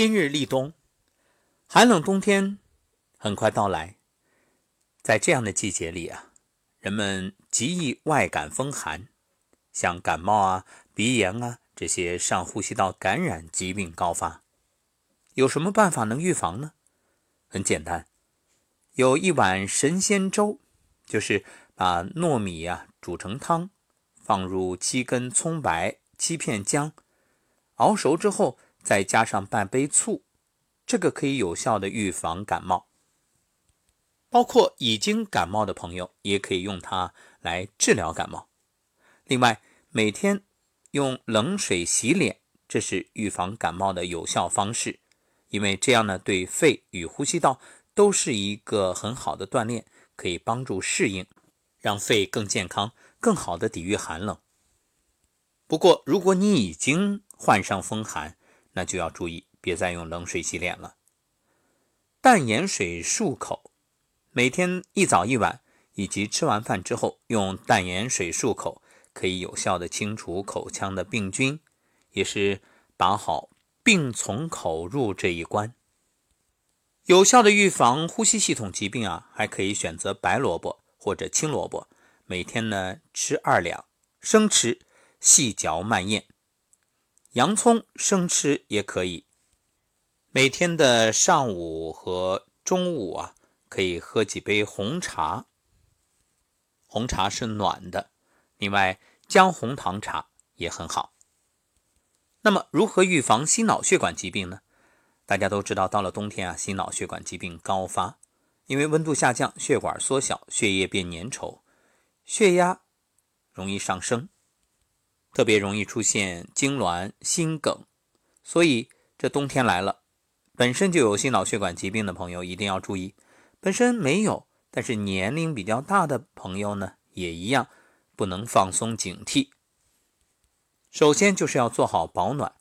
今日立冬，寒冷冬天很快到来。在这样的季节里啊，人们极易外感风寒，像感冒啊、鼻炎啊这些上呼吸道感染疾病高发。有什么办法能预防呢？很简单，有一碗神仙粥，就是把糯米啊煮成汤，放入七根葱白、七片姜，熬熟之后。再加上半杯醋，这个可以有效的预防感冒。包括已经感冒的朋友，也可以用它来治疗感冒。另外，每天用冷水洗脸，这是预防感冒的有效方式。因为这样呢，对肺与呼吸道都是一个很好的锻炼，可以帮助适应，让肺更健康，更好的抵御寒冷。不过，如果你已经患上风寒，那就要注意，别再用冷水洗脸了。淡盐水漱口，每天一早一晚，以及吃完饭之后用淡盐水漱口，可以有效的清除口腔的病菌，也是把好病从口入这一关。有效的预防呼吸系统疾病啊，还可以选择白萝卜或者青萝卜，每天呢吃二两，生吃，细嚼慢咽。洋葱生吃也可以。每天的上午和中午啊，可以喝几杯红茶。红茶是暖的，另外姜红糖茶也很好。那么，如何预防心脑血管疾病呢？大家都知道，到了冬天啊，心脑血管疾病高发，因为温度下降，血管缩小，血液变粘稠，血压容易上升。特别容易出现痉挛、心梗，所以这冬天来了，本身就有心脑血管疾病的朋友一定要注意；本身没有，但是年龄比较大的朋友呢，也一样不能放松警惕。首先就是要做好保暖，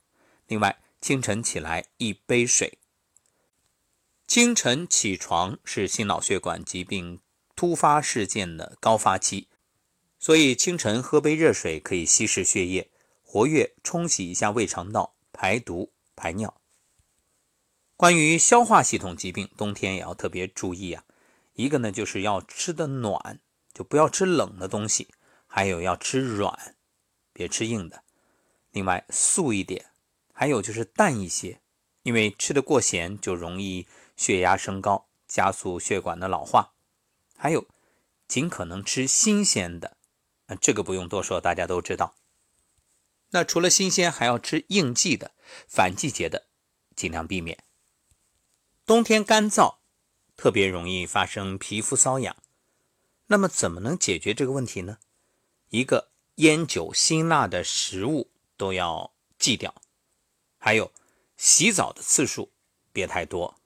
另外清晨起来一杯水。清晨起床是心脑血管疾病突发事件的高发期。所以清晨喝杯热水可以稀释血液，活跃冲洗一下胃肠道，排毒排尿。关于消化系统疾病，冬天也要特别注意啊。一个呢就是要吃的暖，就不要吃冷的东西；还有要吃软，别吃硬的。另外素一点，还有就是淡一些，因为吃的过咸就容易血压升高，加速血管的老化。还有尽可能吃新鲜的。这个不用多说，大家都知道。那除了新鲜，还要吃应季的、反季节的，尽量避免。冬天干燥，特别容易发生皮肤瘙痒。那么怎么能解决这个问题呢？一个烟酒辛辣的食物都要忌掉，还有洗澡的次数别太多。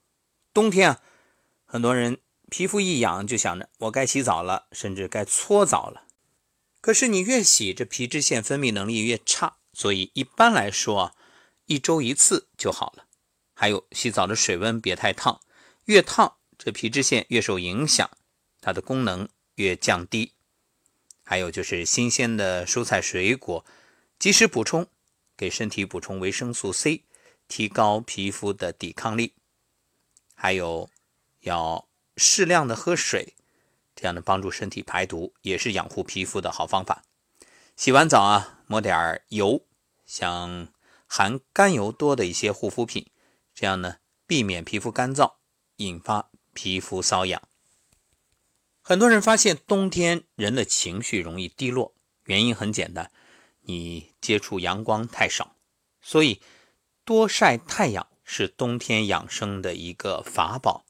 冬天啊，很多人皮肤一痒就想着我该洗澡了，甚至该搓澡了。可是你越洗，这皮脂腺分泌能力越差，所以一般来说啊，一周一次就好了。还有洗澡的水温别太烫，越烫这皮脂腺越受影响，它的功能越降低。还有就是新鲜的蔬菜水果，及时补充，给身体补充维生素 C，提高皮肤的抵抗力。还有要适量的喝水。这样的帮助身体排毒，也是养护皮肤的好方法。洗完澡啊，抹点油，像含甘油多的一些护肤品，这样呢，避免皮肤干燥，引发皮肤瘙痒。很多人发现冬天人的情绪容易低落，原因很简单，你接触阳光太少，所以多晒太阳是冬天养生的一个法宝。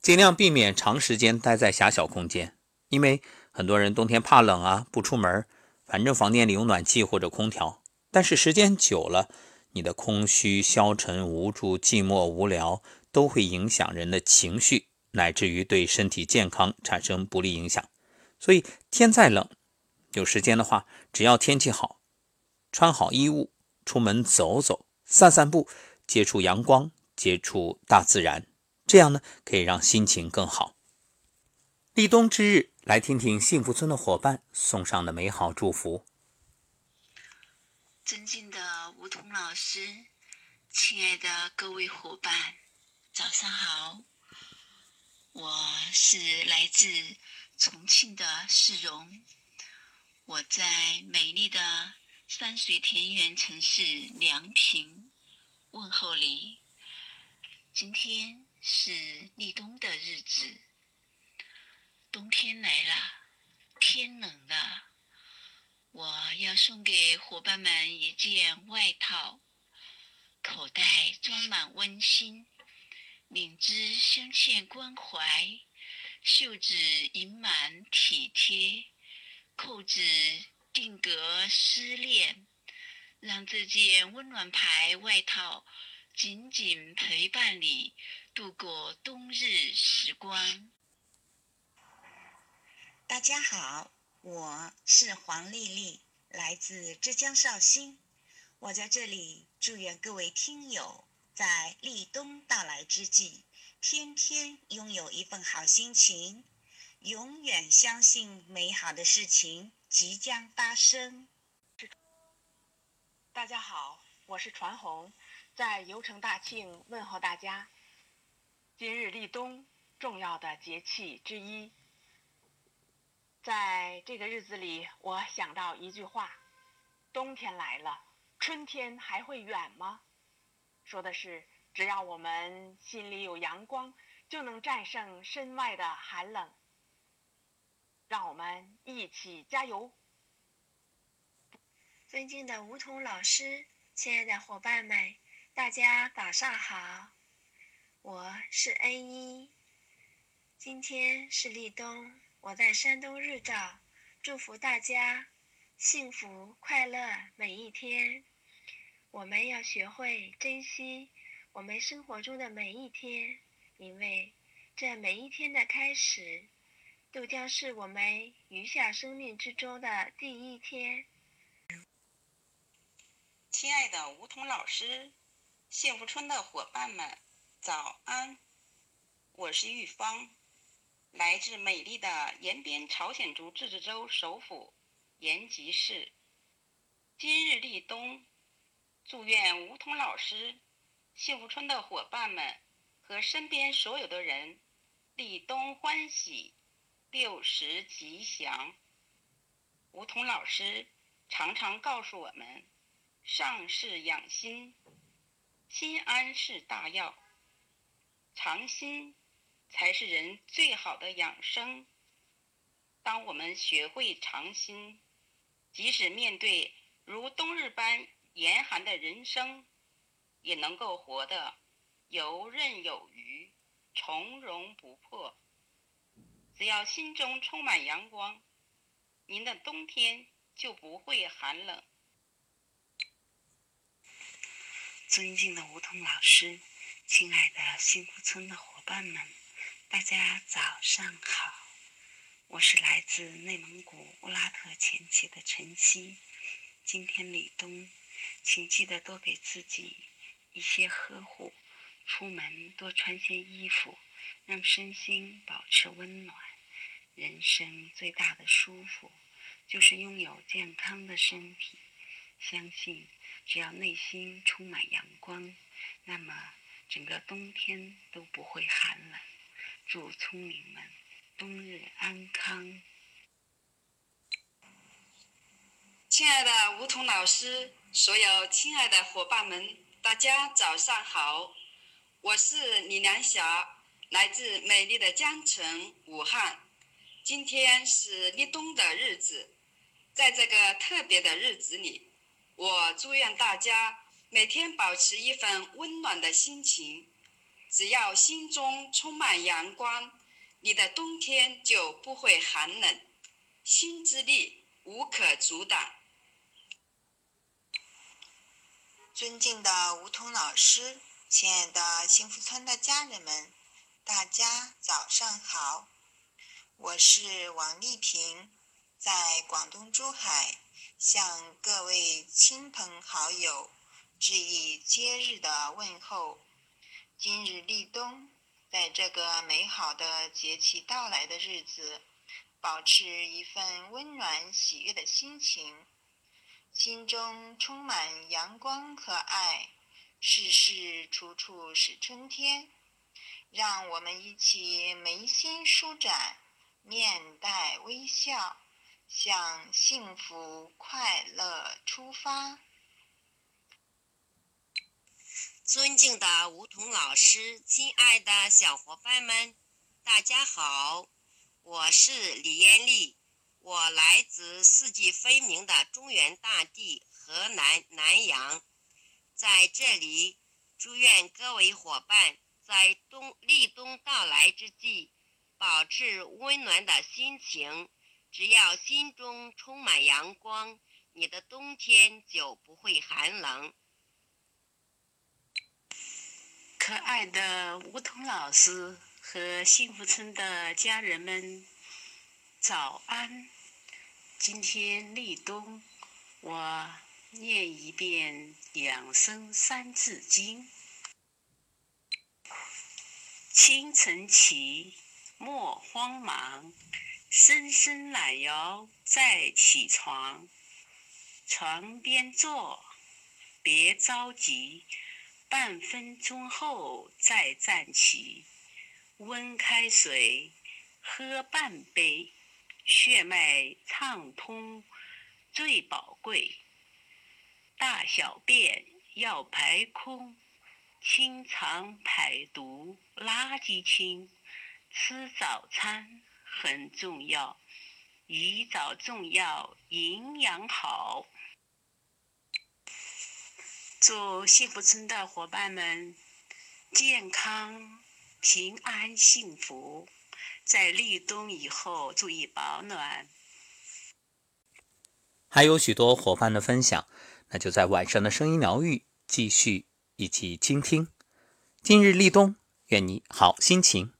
尽量避免长时间待在狭小空间，因为很多人冬天怕冷啊，不出门，反正房间里有暖气或者空调。但是时间久了，你的空虚、消沉、无助、寂寞、无聊，都会影响人的情绪，乃至于对身体健康产生不利影响。所以天再冷，有时间的话，只要天气好，穿好衣物，出门走走、散散步，接触阳光，接触大自然。这样呢，可以让心情更好。立冬之日，来听听幸福村的伙伴送上的美好祝福。尊敬的吴桐老师，亲爱的各位伙伴，早上好！我是来自重庆的世荣，我在美丽的山水田园城市梁平问候你。今天是立冬的日子，冬天来了，天冷了，我要送给伙伴们一件外套。口袋装满温馨，领子镶嵌关怀，袖子盈满体贴，扣子定格思念，让这件温暖牌外套紧紧陪伴你度过冬日时光。大家好，我是黄丽丽，来自浙江绍兴。我在这里祝愿各位听友在立冬到来之际，天天拥有一份好心情，永远相信美好的事情即将发生。大家好，我是传红，在油城大庆问候大家。今日立冬，重要的节气之一，在这个日子里，我想到一句话：冬天来了。春天还会远吗？说的是，只要我们心里有阳光，就能战胜身外的寒冷。让我们一起加油！尊敬的梧桐老师，亲爱的伙伴们，大家早上好，我是恩一。今天是立冬，我在山东日照，祝福大家幸福快乐每一天。我们要学会珍惜我们生活中的每一天，因为这每一天的开始，都将是我们余下生命之中的第一天。亲爱的梧桐老师，幸福村的伙伴们，早安！我是玉芳，来自美丽的延边朝鲜族自治州首府延吉市。今日立冬。祝愿梧桐老师、幸福村的伙伴们和身边所有的人立冬欢喜，六十吉祥。梧桐老师常常告诉我们：上是养心，心安是大药，常心才是人最好的养生。当我们学会常心，即使面对如冬日般，严寒的人生，也能够活得游刃有余、从容不迫。只要心中充满阳光，您的冬天就不会寒冷。尊敬的梧桐老师，亲爱的幸福村的伙伴们，大家早上好！我是来自内蒙古乌拉特前旗的晨曦。今天立冬。请记得多给自己一些呵护，出门多穿些衣服，让身心保持温暖。人生最大的舒服，就是拥有健康的身体。相信只要内心充满阳光，那么整个冬天都不会寒冷。祝聪明们冬日安康！亲爱的吴桐老师。所有亲爱的伙伴们，大家早上好！我是李良霞，来自美丽的江城武汉。今天是立冬的日子，在这个特别的日子里，我祝愿大家每天保持一份温暖的心情。只要心中充满阳光，你的冬天就不会寒冷。心之力无可阻挡。尊敬的梧桐老师，亲爱的幸福村的家人们，大家早上好！我是王丽萍，在广东珠海向各位亲朋好友致以节日的问候。今日立冬，在这个美好的节气到来的日子，保持一份温暖喜悦的心情。心中充满阳光和爱，事事处处是春天。让我们一起眉心舒展，面带微笑，向幸福快乐出发。尊敬的梧桐老师，亲爱的小伙伴们，大家好，我是李艳丽，我来自四季分明的中原大地河南南阳，在这里祝愿各位伙伴。在冬立冬到来之际，保持温暖的心情。只要心中充满阳光，你的冬天就不会寒冷。可爱的梧桐老师和幸福村的家人们，早安！今天立冬，我念一遍《养生三字经》。清晨起，莫慌忙，伸伸懒腰再起床。床边坐，别着急，半分钟后再站起。温开水喝半杯，血脉畅通最宝贵。大小便要排空。清肠排毒，垃圾清。吃早餐很重要，宜早重要，营养好。祝幸福村的伙伴们健康、平安、幸福。在立冬以后，注意保暖。还有许多伙伴的分享，那就在晚上的声音疗愈继续。一起倾听，今日立冬，愿你好心情。